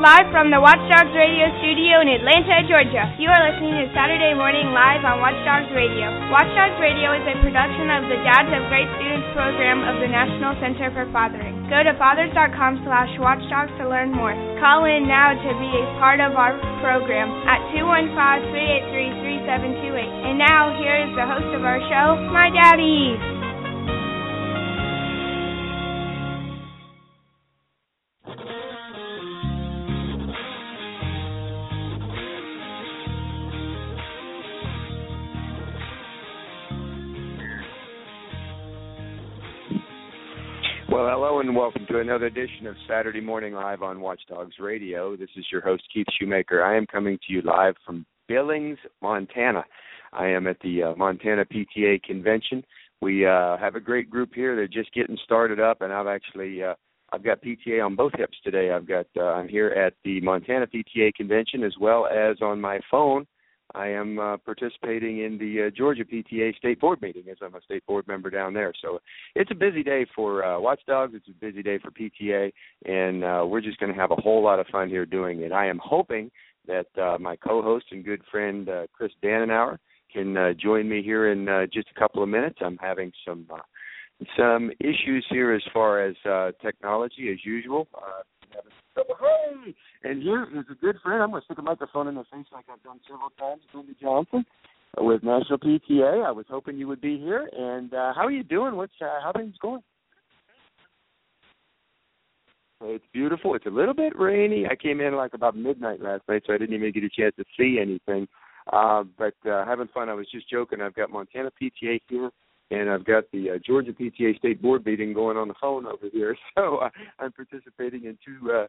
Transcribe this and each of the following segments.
Live from the Watchdogs Radio studio in Atlanta, Georgia. You are listening to Saturday Morning Live on Watchdogs Radio. Watchdogs Radio is a production of the Dads of Great Students program of the National Center for Fathering. Go to fathers.com slash watchdogs to learn more. Call in now to be a part of our program at 215-383-3728. And now, here is the host of our show, my daddy. And welcome to another edition of Saturday Morning Live on Watchdogs Radio. This is your host, Keith Schumacher. I am coming to you live from Billings, Montana. I am at the uh, Montana PTA convention. We uh, have a great group here. They're just getting started up, and I've actually uh, I've got PTA on both hips today. I've got uh, I'm here at the Montana PTA convention as well as on my phone I am uh, participating in the uh, Georgia PTA State Board meeting as I'm a state board member down there. So it's a busy day for uh, Watchdogs. It's a busy day for PTA, and uh, we're just going to have a whole lot of fun here doing it. I am hoping that uh, my co-host and good friend uh, Chris Dannenauer can uh, join me here in uh, just a couple of minutes. I'm having some uh, some issues here as far as uh, technology as usual. Uh, hey, and here is a good friend. I'm going to stick a microphone in the face like I've done several times, Linda Johnson with National PTA. I was hoping you would be here. And uh, how are you doing? What's uh, how things going? It's beautiful. It's a little bit rainy. I came in like about midnight last night, so I didn't even get a chance to see anything. Uh, but uh, having fun. I was just joking. I've got Montana PTA here and I've got the uh, Georgia PTA State Board meeting going on the phone over here. So uh, I'm participating in two uh,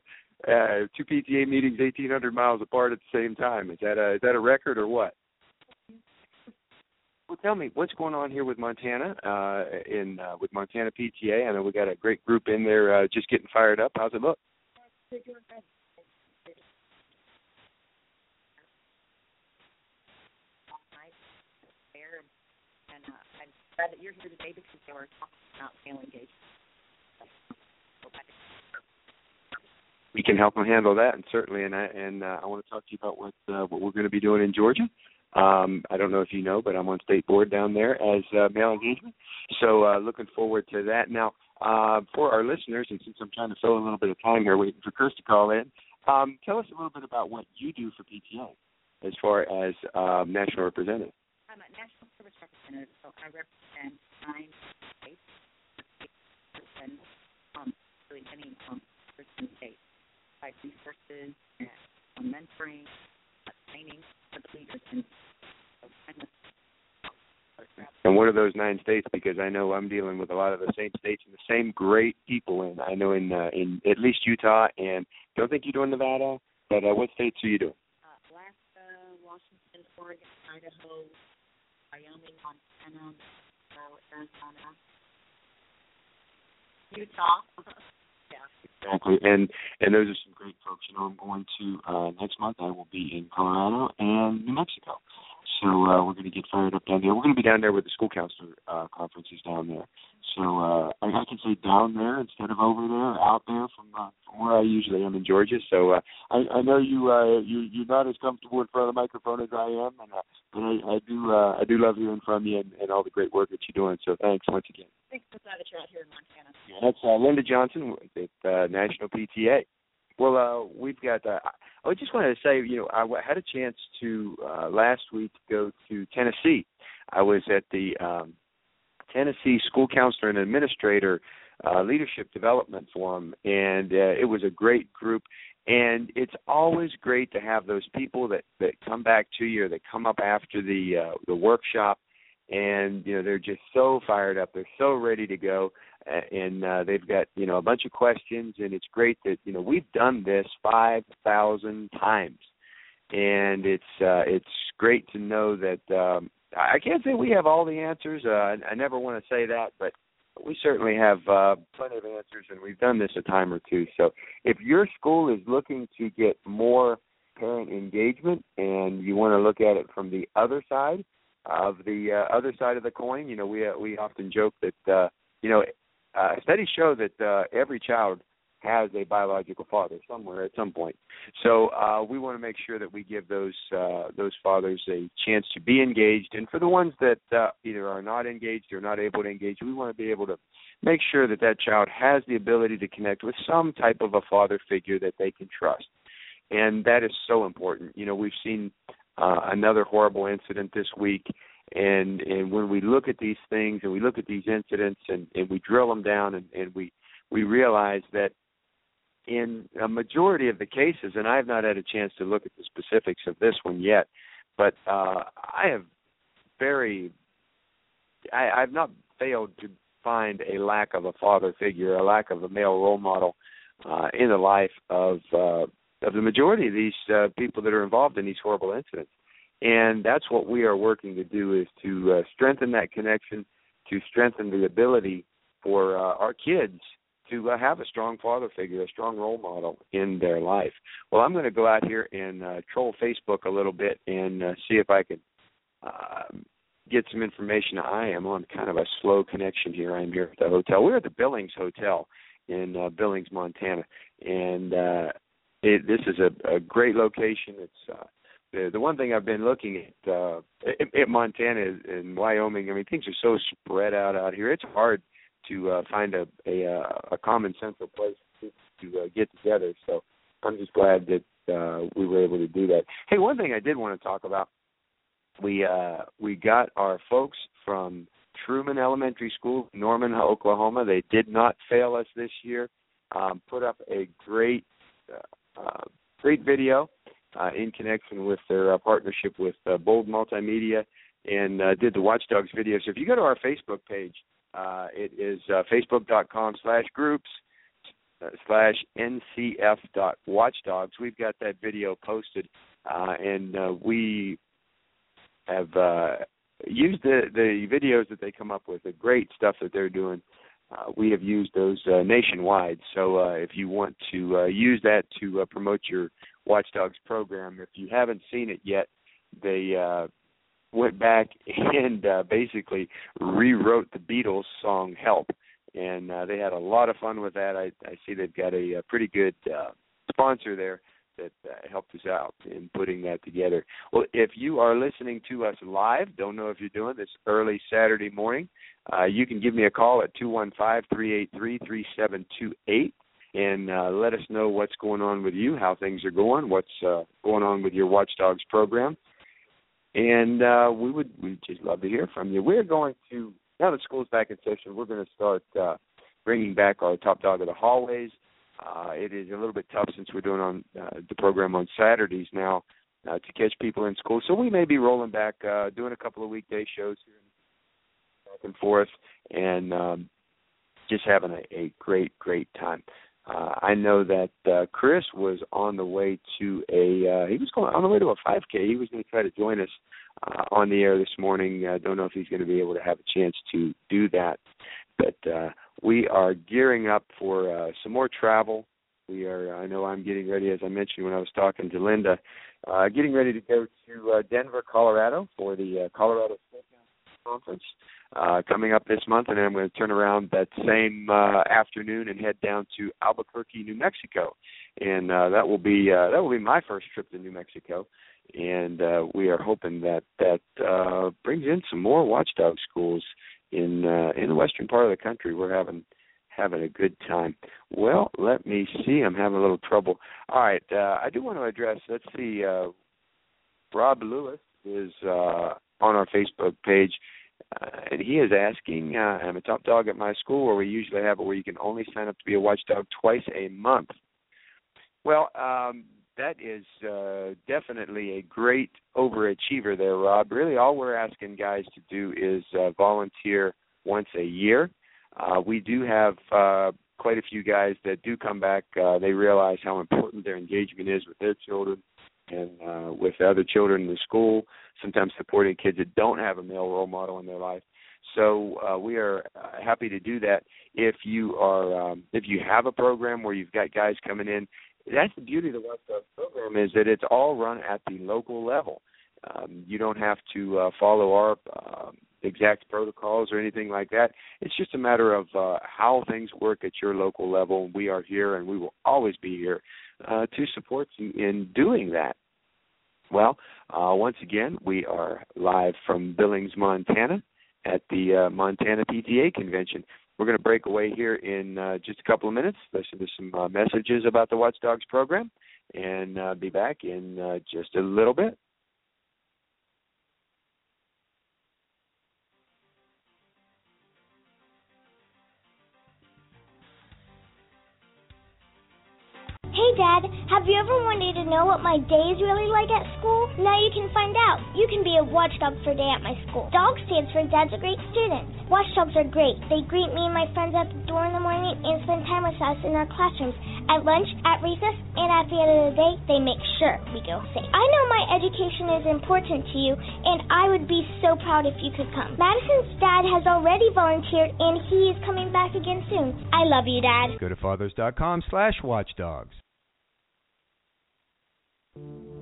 uh, two PTA meetings, 1,800 miles apart at the same time. Is that a is that a record or what? Well, tell me what's going on here with Montana uh, in uh, with Montana PTA. I know we got a great group in there uh, just getting fired up. How's it look? Glad that you're here today because they were talking about family engagement. We can help them handle that, and certainly, and I and uh, I want to talk to you about what uh, what we're going to be doing in Georgia. Um, I don't know if you know, but I'm on state board down there as uh, male engagement. So uh, looking forward to that. Now, uh, for our listeners, and since I'm trying to fill a little bit of time here, waiting for Chris to call in, um, tell us a little bit about what you do for PTA as far as um, national representative. I'm a national service representative, so I represent nine states and um, really many um, states. Provide resources and um, mentoring, uh, training for the leaders and and what are those nine states? Because I know I'm dealing with a lot of the same states and the same great people in. I know in uh, in at least Utah and don't think you're doing Nevada, but uh, what states are you doing? Uh, Alaska, Washington, Oregon, Idaho, Wyoming, Montana, Arizona, Utah. yeah. Exactly, and and those are some great folks. You know, I'm going to uh, next month. I will be in Colorado and New Mexico, so uh, we're going to get fired up down there. We're going to be down there with the school counselor uh, conferences down there. So uh, I, I can say down there instead of over there, out there from uh, from where I usually am in Georgia. So uh, I, I know you uh, you you're not as comfortable in front of the microphone as I am, and uh, but I, I do uh, I do love hearing from you and, and all the great work that you're doing. So thanks once again. Thanks for that you're out here in Montana. Yeah, that's uh, Linda Johnson at uh, National PTA. Well, uh, we've got. Uh, I just wanted to say, you know, I had a chance to uh, last week go to Tennessee. I was at the um, Tennessee School Counselor and Administrator uh, Leadership Development Forum, and uh, it was a great group. And it's always great to have those people that that come back to you, or that come up after the uh, the workshop, and you know they're just so fired up, they're so ready to go, and uh, they've got you know a bunch of questions, and it's great that you know we've done this five thousand times, and it's uh, it's great to know that um, I can't say we have all the answers. Uh, I, I never want to say that, but we certainly have uh, plenty of answers, and we've done this a time or two. So, if your school is looking to get more parent engagement, and you want to look at it from the other side of the uh, other side of the coin, you know, we uh, we often joke that uh, you know uh, studies show that uh, every child has a biological father somewhere at some point. So uh, we want to make sure that we give those uh, those fathers a chance to be engaged, and for the ones that uh, either are not engaged or not able to engage, we want to be able to make sure that that child has the ability to connect with some type of a father figure that they can trust, and that is so important. You know, we've seen uh, another horrible incident this week and and when we look at these things and we look at these incidents and and we drill them down and and we we realize that in a majority of the cases, and I have not had a chance to look at the specifics of this one yet, but uh, I have very, I, I've not failed to find a lack of a father figure, a lack of a male role model uh, in the life of uh, of the majority of these uh, people that are involved in these horrible incidents. And that's what we are working to do is to uh, strengthen that connection, to strengthen the ability for uh, our kids to uh, have a strong father figure, a strong role model in their life. Well, I'm going to go out here and uh, troll Facebook a little bit and uh, see if I can uh, get some information. I am on kind of a slow connection here. I'm here at the hotel. We're at the Billings Hotel in uh, Billings, Montana, and uh, it, this is a, a great location. It's uh, the the one thing I've been looking at uh, at, Montana and Wyoming. I mean, things are so spread out out here. It's hard to uh, find a a, uh, a common central place to, to uh, get together. So I'm just glad that uh, we were able to do that. Hey, one thing I did want to talk about, we uh, we got our folks from Truman Elementary School, Norman, Oklahoma. They did not fail us this year. Um, put up a great uh, uh, great video uh, in connection with their uh, partnership with uh, Bold Multimedia and uh, did the Watchdogs video. So if you go to our Facebook page, uh, it is uh, facebook.com slash groups uh, slash ncf dot watchdogs. We've got that video posted, uh, and uh, we have uh, used the the videos that they come up with. The great stuff that they're doing. Uh, we have used those uh, nationwide. So uh, if you want to uh, use that to uh, promote your Watchdogs program, if you haven't seen it yet, they uh, went back and uh, basically rewrote the Beatles song "Help," and uh, they had a lot of fun with that. I, I see they've got a, a pretty good uh, sponsor there that uh, helped us out in putting that together. Well, if you are listening to us live, don't know if you're doing this early Saturday morning, uh, you can give me a call at two one five three eight three three seven two eight and uh, let us know what's going on with you, how things are going, what's uh, going on with your Watchdogs program and uh, we would we just love to hear from you. We're going to now that school's back in session, we're going to start uh, bringing back our top dog of the hallways. Uh, it is a little bit tough since we're doing on uh, the program on Saturdays now uh, to catch people in school. So we may be rolling back, uh, doing a couple of weekday shows here back and forth, and um, just having a, a great, great time. Uh, I know that uh, Chris was on the way to a uh, he was going on the way to a 5K. He was going to try to join us uh, on the air this morning. I uh, don't know if he's going to be able to have a chance to do that, but uh, we are gearing up for uh, some more travel. We are. I know I'm getting ready, as I mentioned when I was talking to Linda, uh, getting ready to go to uh, Denver, Colorado for the uh, Colorado Conference uh, coming up this month, and then I'm going to turn around that same uh, afternoon and head down to Albuquerque, New Mexico, and uh, that will be uh, that will be my first trip to New Mexico, and uh, we are hoping that that uh, brings in some more watchdog schools in uh, in the western part of the country. We're having having a good time. Well, let me see. I'm having a little trouble. All right, uh, I do want to address. Let's see. Uh, Rob Lewis is uh, on our Facebook page. Uh, and he is asking, uh, I'm a top dog at my school where we usually have it where you can only sign up to be a watchdog twice a month. Well, um, that is uh, definitely a great overachiever there, Rob. Really, all we're asking guys to do is uh, volunteer once a year. Uh, we do have uh, quite a few guys that do come back. Uh, they realize how important their engagement is with their children and uh, with other children in the school, sometimes supporting kids that don't have a male role model in their life. So uh, we are uh, happy to do that. If you are, um, if you have a program where you've got guys coming in, that's the beauty of the Watchdog program is that it's all run at the local level. Um, you don't have to uh, follow our uh, exact protocols or anything like that. It's just a matter of uh, how things work at your local level. We are here, and we will always be here uh, to support you in doing that. Well, uh, once again, we are live from Billings, Montana, at the uh, Montana PTA convention. We're going to break away here in uh, just a couple of minutes, listen to some uh, messages about the Watchdogs program, and uh, be back in uh, just a little bit. Dad, have you ever wanted to know what my day is really like at school? Now you can find out. You can be a watchdog for day at my school. DOG stands for Dad's a Great Student. Watchdogs are great. They greet me and my friends at the door in the morning and spend time with us in our classrooms, at lunch, at recess, and at the end of the day, they make sure we go safe. I know my education is important to you, and I would be so proud if you could come. Madison's dad has already volunteered, and he is coming back again soon. I love you, Dad. Go to fathers.com slash watchdogs.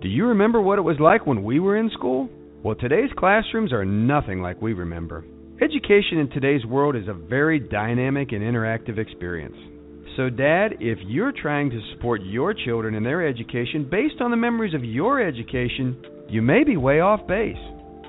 Do you remember what it was like when we were in school? Well, today's classrooms are nothing like we remember. Education in today's world is a very dynamic and interactive experience. So, Dad, if you're trying to support your children in their education based on the memories of your education, you may be way off base.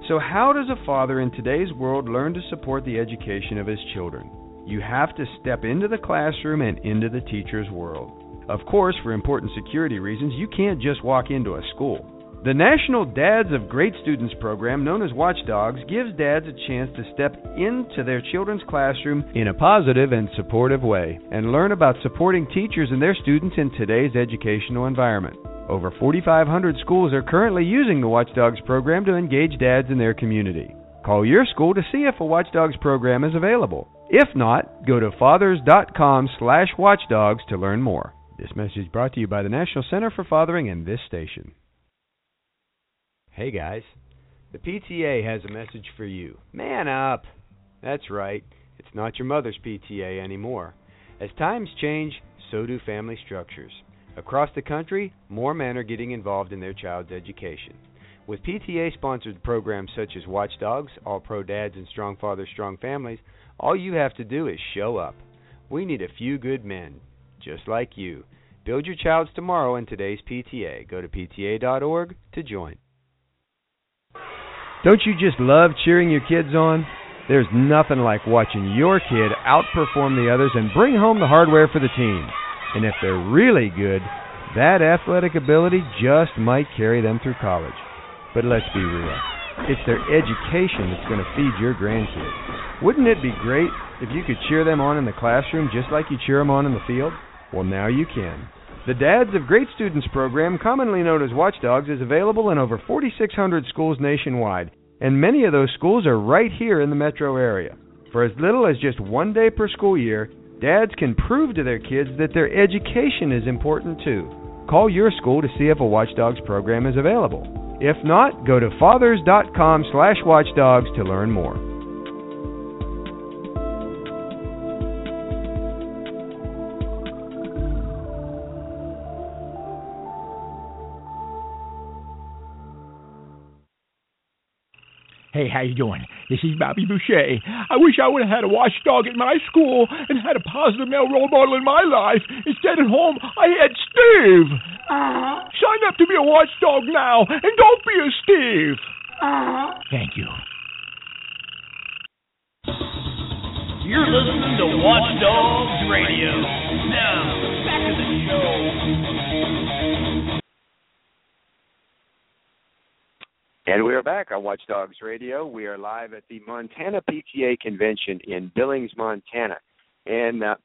So, how does a father in today's world learn to support the education of his children? You have to step into the classroom and into the teacher's world. Of course, for important security reasons, you can't just walk into a school. The National Dads of Great Students program, known as Watchdogs, gives dads a chance to step into their children's classroom in a positive and supportive way and learn about supporting teachers and their students in today's educational environment. Over 4,500 schools are currently using the Watchdogs program to engage dads in their community. Call your school to see if a Watchdogs program is available. If not, go to fathers.com/watchdogs to learn more. This message brought to you by the National Center for Fathering and this station. Hey guys, the PTA has a message for you. Man up! That's right, it's not your mother's PTA anymore. As times change, so do family structures. Across the country, more men are getting involved in their child's education. With PTA sponsored programs such as Watchdogs, All Pro Dads, and Strong Fathers, Strong Families, all you have to do is show up. We need a few good men just like you. Build your child's tomorrow in today's PTA. Go to PTA.org to join. Don't you just love cheering your kids on? There's nothing like watching your kid outperform the others and bring home the hardware for the team. And if they're really good, that athletic ability just might carry them through college. But let's be real. It's their education that's going to feed your grandkids. Wouldn't it be great if you could cheer them on in the classroom just like you cheer them on in the field? Well, now you can. The Dads of Great Students program, commonly known as Watchdogs, is available in over 4,600 schools nationwide, and many of those schools are right here in the metro area. For as little as just one day per school year, dads can prove to their kids that their education is important too. Call your school to see if a Watchdogs program is available. If not, go to fathers.com/watchdogs to learn more. Hey, how you doing? This is Bobby Boucher. I wish I would have had a watchdog at my school and had a positive male role model in my life. Instead, at home, I had Steve. Uh, Sign up to be a watchdog now, and don't be a Steve. Uh, Thank you. You're listening to Watchdogs Radio. Now, back to the show. And we are back on Watchdogs Radio. We are live at the Montana PTA convention in Billings, Montana. And uh,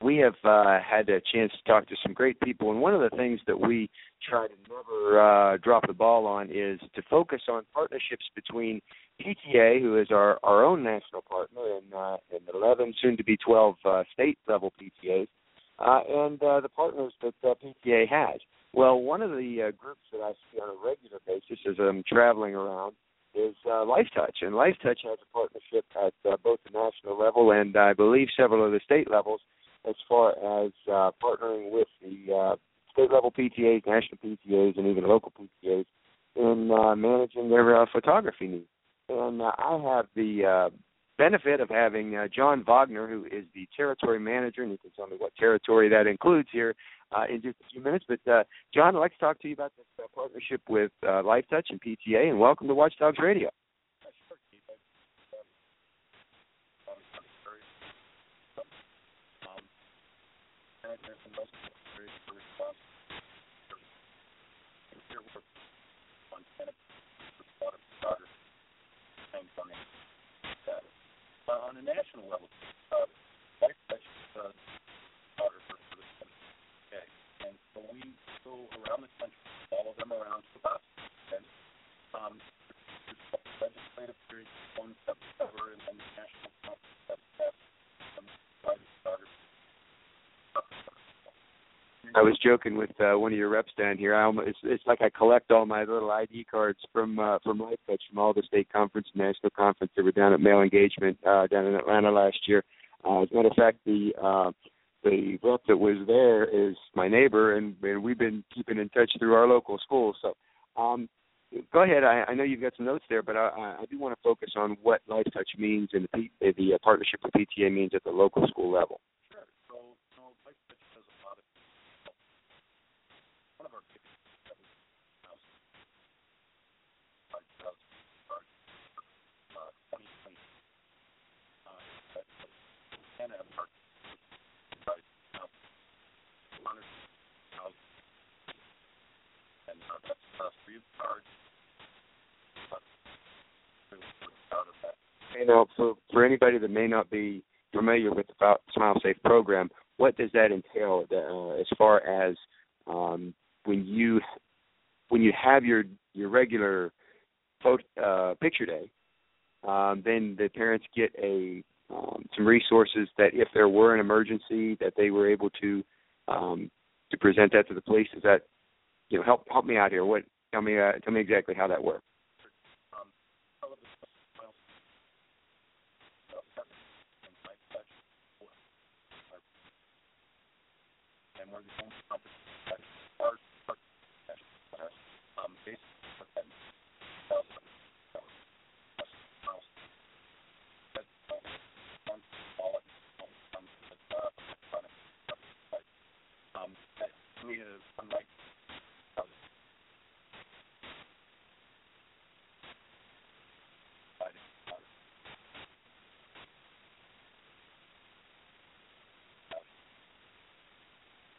we have uh, had a chance to talk to some great people. And one of the things that we try to never uh, drop the ball on is to focus on partnerships between PTA, who is our, our own national partner, and, uh, and 11, soon to be 12 uh, state level PTAs, uh, and uh, the partners that uh, PTA has. Well, one of the uh, groups that I see on a regular basis as I'm traveling around is uh, LifeTouch, and LifeTouch has a partnership at uh, both the national level and I believe several of the state levels as far as uh, partnering with the uh, state level PTAs, national PTAs, and even local PTAs in uh, managing their uh, photography needs. And and uh, I have the uh, benefit of having uh, John Wagner, who is the territory manager, and you can tell me what territory that includes here uh, in just a few minutes. But uh, John, I'd like to talk to you about this uh, partnership with uh, Life Touch and PTA, and welcome to Watchdogs Radio. Uh, on a national level, uh, Life Touch uh, photographer for this country. Okay, and so we go around the country, follow them around to about and um, there's legislative periods, one that we cover, and then the national conference that we have some private photographers. I was joking with uh, one of your reps down here. I almost, it's it's like I collect all my little ID cards from uh, from Life Touch from all the state conference, national conference that were down at Male Engagement uh, down in Atlanta last year. Uh, as a matter of fact, the uh, the rep that was there is my neighbor, and, and we've been keeping in touch through our local schools. So, um, go ahead. I, I know you've got some notes there, but I, I do want to focus on what Life Touch means and the, the uh, partnership with PTA means at the local school level. Sure. So, so Life Touch does a lot of one of our biggest that we house like does our uh twenty twenty uh that can have our right now hundred thousand and uh, that's uh free of charge. But really proud of that. You know, for for anybody that may not be familiar with the Smile Safe program, what does that entail uh, as far as um, when you when you have your your regular photo, uh, picture day, um, then the parents get a um, some resources that if there were an emergency that they were able to um, to present that to the police. Is that you know help help me out here? What tell me uh, tell me exactly how that works the only company that are are um based on that thousand plus miles. That um, one wallet um with uh electronic stuff. Um that we have unlike um, providing, uh,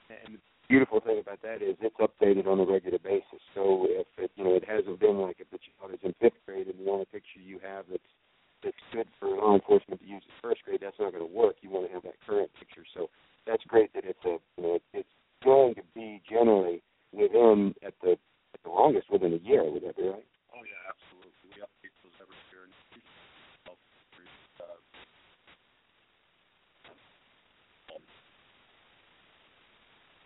And the beautiful thing about that is it's updated on a regular basis. So if it you know it hasn't been like if the child is in fifth grade and the only picture you have that's that's good for law enforcement to use in first grade, that's not going to work. You want to have that current picture. So that's great that it's a you know it's going to be generally within at the at the longest within a year. Would that be right? Oh yeah, absolutely. We update those every year and usually help through uh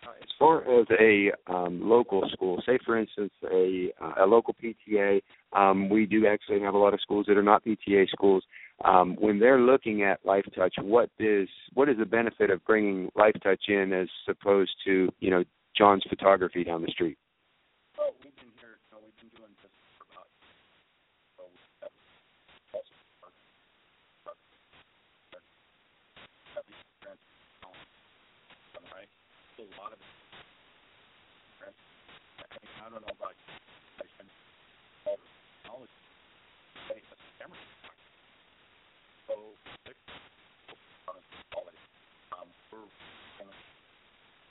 Uh, As far as a um, local school, say for instance a uh, a local PTA, um, we do actually have a lot of schools that are not PTA schools. Um, when they're looking at Life Touch, what is what is the benefit of bringing Life Touch in as opposed to you know John's photography down the street? Oh, we've been here. No, we've been doing this for about. So we have also our, our, our heavy grant, um, right? So a lot of it. grant- I mean, I don't know about I can all the knowledge. Hey, that's a camera. So six on a quality. Um, we're kind of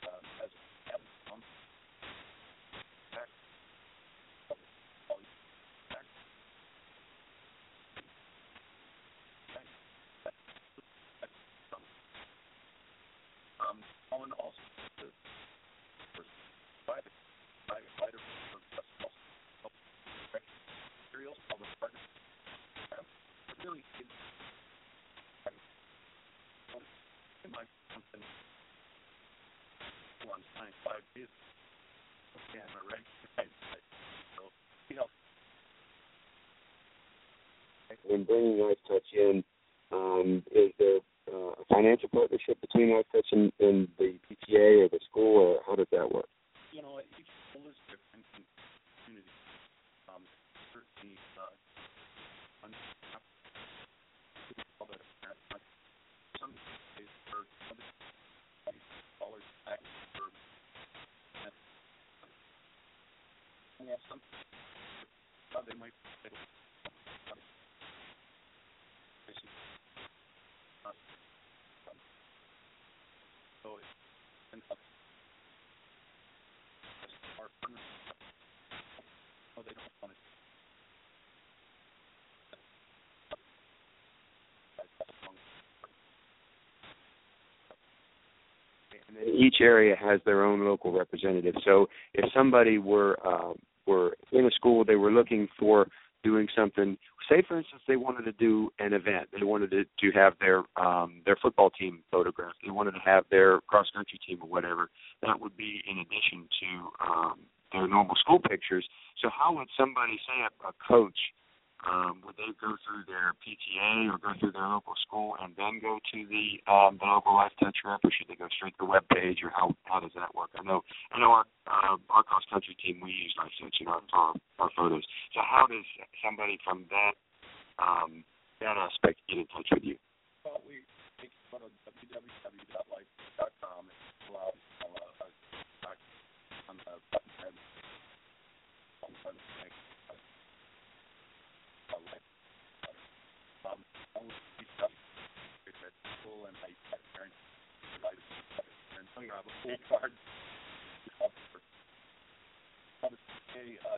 uh, as a um, back all these back Owen also the first private private fighter materials, the. Um, really in my something one time five. Yeah, am I right. So you know, When bringing Life Touch in, um, is there financial partnership between Lifetouch and, and the PTA or the school, or how does that work? You know, each school is different. Community, um, certainly, uh, some they might. Each area has their own local representative. So if somebody were uh, were in a school, they were looking for doing something. Say, for instance, they wanted to do an event. They wanted to, to have their um, their football team photographed. They wanted to have their cross country team or whatever. That would be in addition to um, their normal school pictures. So how would somebody, say, a, a coach, um, would they go through their PTA or go through their local school and then go to the um, the local Life Touch rep, or should they go straight to the web page, or how how does that work? I know I know our uh, our cross country team we use Life Touch in our, our our photos. So how does somebody from that um, that aspect get in touch with you? Well, we can go to www.life.com and pull out uh, on the button on the like, uh, like, um, only we stuff it's at school and I had parents provide and so you have a full card. Hey, uh,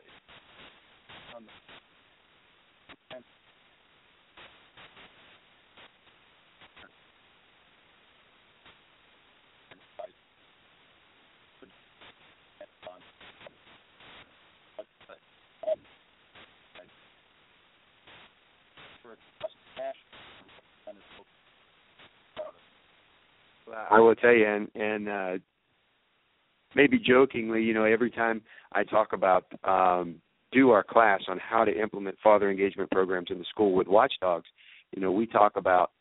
on the and and I would and on but but um and for cash and it's I will tell you, and and uh, maybe jokingly, you know, every time I talk about um, do our class on how to implement father engagement programs in the school with watchdogs, you know, we talk about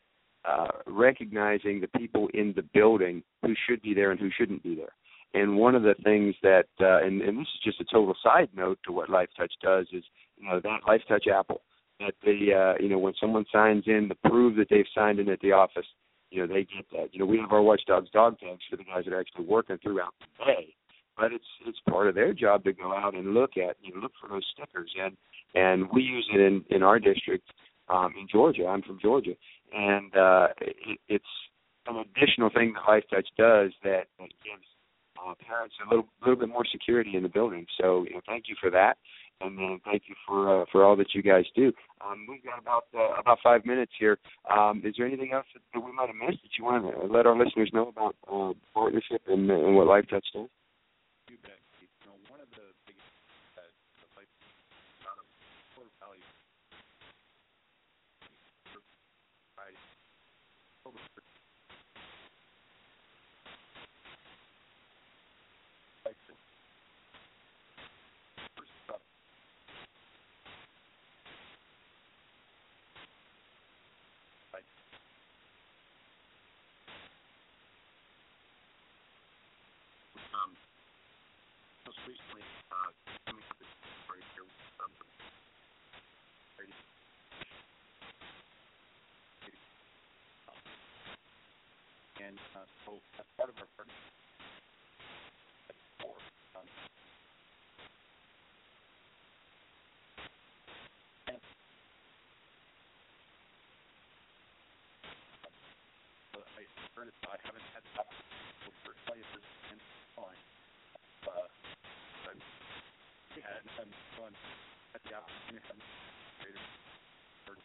uh, recognizing the people in the building who should be there and who shouldn't be there. And one of the things that, uh, and, and this is just a total side note to what Life Touch does, is you know that Life Touch Apple. That the uh, you know when someone signs in to prove that they've signed in at the office, you know they get that. You know we have our Watchdogs dog tags for the guys that are actually working throughout the day, but it's it's part of their job to go out and look at you know look for those stickers and and we use it in in our district um, in Georgia. I'm from Georgia, and uh, it, it's an additional thing that Life Touch does that, that gives uh, parents a little little bit more security in the building. So you know, thank you for that, and then thank you for uh, for all that you guys do. Um, we've got about uh, about five minutes here. Um, is there anything else that, that we might have missed that you want to let our listeners know about uh, partnership and, and what Life Touch does? You bet. Keith. You know, one of the biggest that the life out of core value I over like the first stuff like um most recently uh coming up with right here with um and uh, so as part of our partnership for um, and uh, I, Ernest, I haven't had the opportunity to tell you this in time. Uh, but yeah, and I'm going at the opportunity. I'm created for the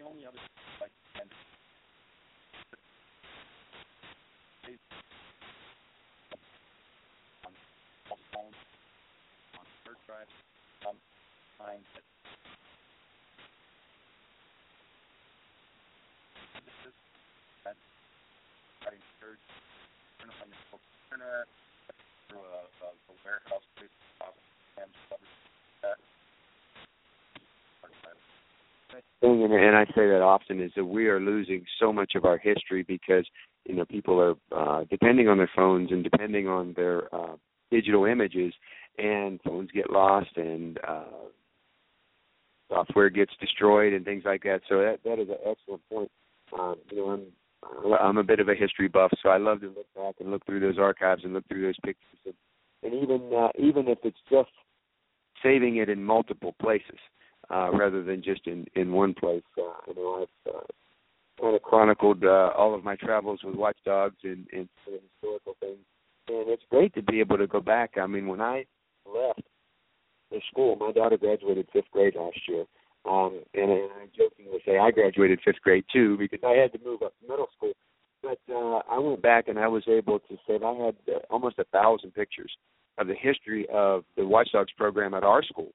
the only other like on phone on hard drive some time that this is that I encourage turn on your printer through a, a, a warehouse place and stuff that thing, and, and I say that often is that we are losing so much of our history because you know people are uh, depending on their phones and depending on their uh, digital images, and phones get lost and uh, software gets destroyed and things like that. So that that is an excellent point. Um, you know, I'm I'm a bit of a history buff, so I love to look back and look through those archives and look through those pictures, and, and even uh, even if it's just saving it in multiple places uh, rather than just in in one place. Uh, you know, I've uh, kind of chronicled uh, all of my travels with watchdogs and, and historical things, and it's great to be able to go back. I mean, when I left the school, my daughter graduated fifth grade last year. Um, and, and I jokingly say I graduated fifth grade too because I had to move up to middle school. But uh, I went back and I was able to say I had uh, almost a thousand pictures of the history of the Watchdogs program at our school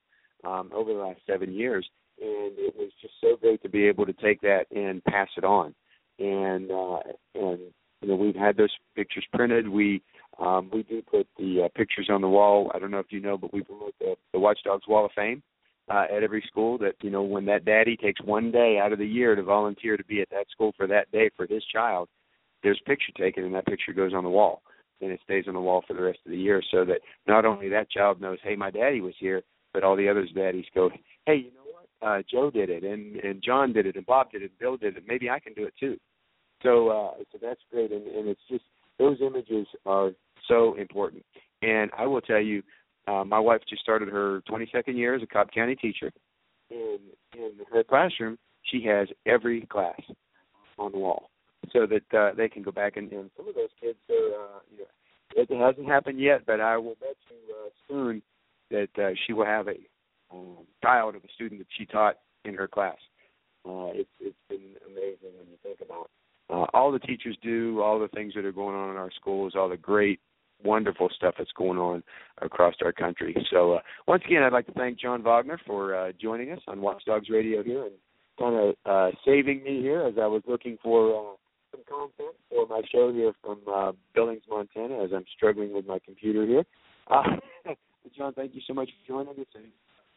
um, over the last seven years, and it was just so great to be able to take that and pass it on. And uh, and you know we've had those pictures printed. We um, we do put the uh, pictures on the wall. I don't know if you know, but we promote the, the Watchdogs Wall of Fame uh, at every school. That you know when that daddy takes one day out of the year to volunteer to be at that school for that day for his child, there's a picture taken, and that picture goes on the wall and it stays on the wall for the rest of the year so that not only that child knows, hey, my daddy was here, but all the others daddies go, hey, you know what? Uh, Joe did it, and and John did it, and Bob did it, and Bill did it. Maybe I can do it too. So uh, so that's great, and and it's just those images are so important. And I will tell you, uh, my wife just started her 22nd year as a Cobb County teacher. In in her classroom, she has every class on the wall so that uh, they can go back and, and some of those kids are uh, you know it hasn't happened yet, but I will bet you uh, soon that uh, she will have a um, child of a student that she taught in her class. Uh, it's it's been amazing when you think about uh, all the teachers do, all the things that are going on in our schools, all the great, wonderful stuff that's going on across our country. So uh, once again, I'd like to thank John Wagner for uh, joining us on Watchdogs Radio here and kind of uh, saving me here as I was looking for. Uh, some content for my show here from uh, Billings, Montana, as I'm struggling with my computer here. Uh, John, thank you so much for joining us. And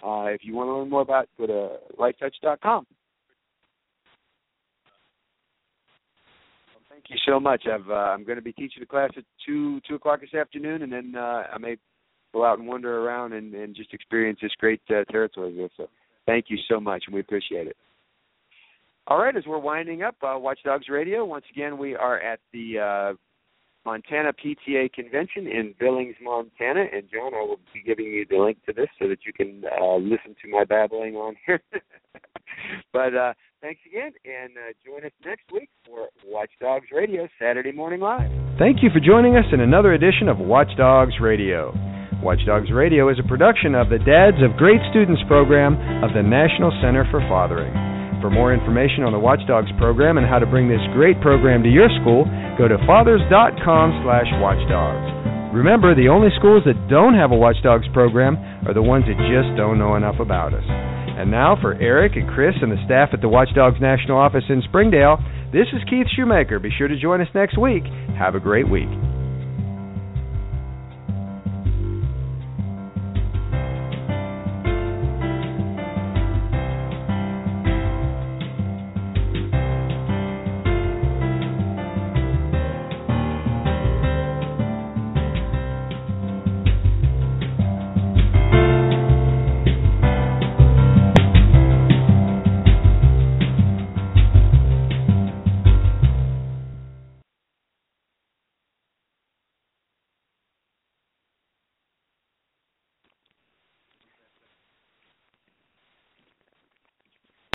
uh, if you want to learn more about, go to lifetouch.com. Well, thank you so much. I've, uh, I'm going to be teaching a class at two two o'clock this afternoon, and then uh, I may go out and wander around and, and just experience this great uh, territory here. So, thank you so much, and we appreciate it. All right, as we're winding up, uh, Watchdogs Radio, once again, we are at the uh, Montana PTA Convention in Billings, Montana. And, John, I will be giving you the link to this so that you can uh, listen to my babbling on here. but uh, thanks again, and uh, join us next week for Watchdogs Radio, Saturday Morning Live. Thank you for joining us in another edition of Watchdogs Radio. Watchdogs Radio is a production of the Dads of Great Students program of the National Center for Fathering. For more information on the Watchdogs program and how to bring this great program to your school, go to fathers.com slash watchdogs. Remember, the only schools that don't have a Watchdogs program are the ones that just don't know enough about us. And now for Eric and Chris and the staff at the Watchdogs National Office in Springdale, this is Keith Schumacher. Be sure to join us next week. Have a great week.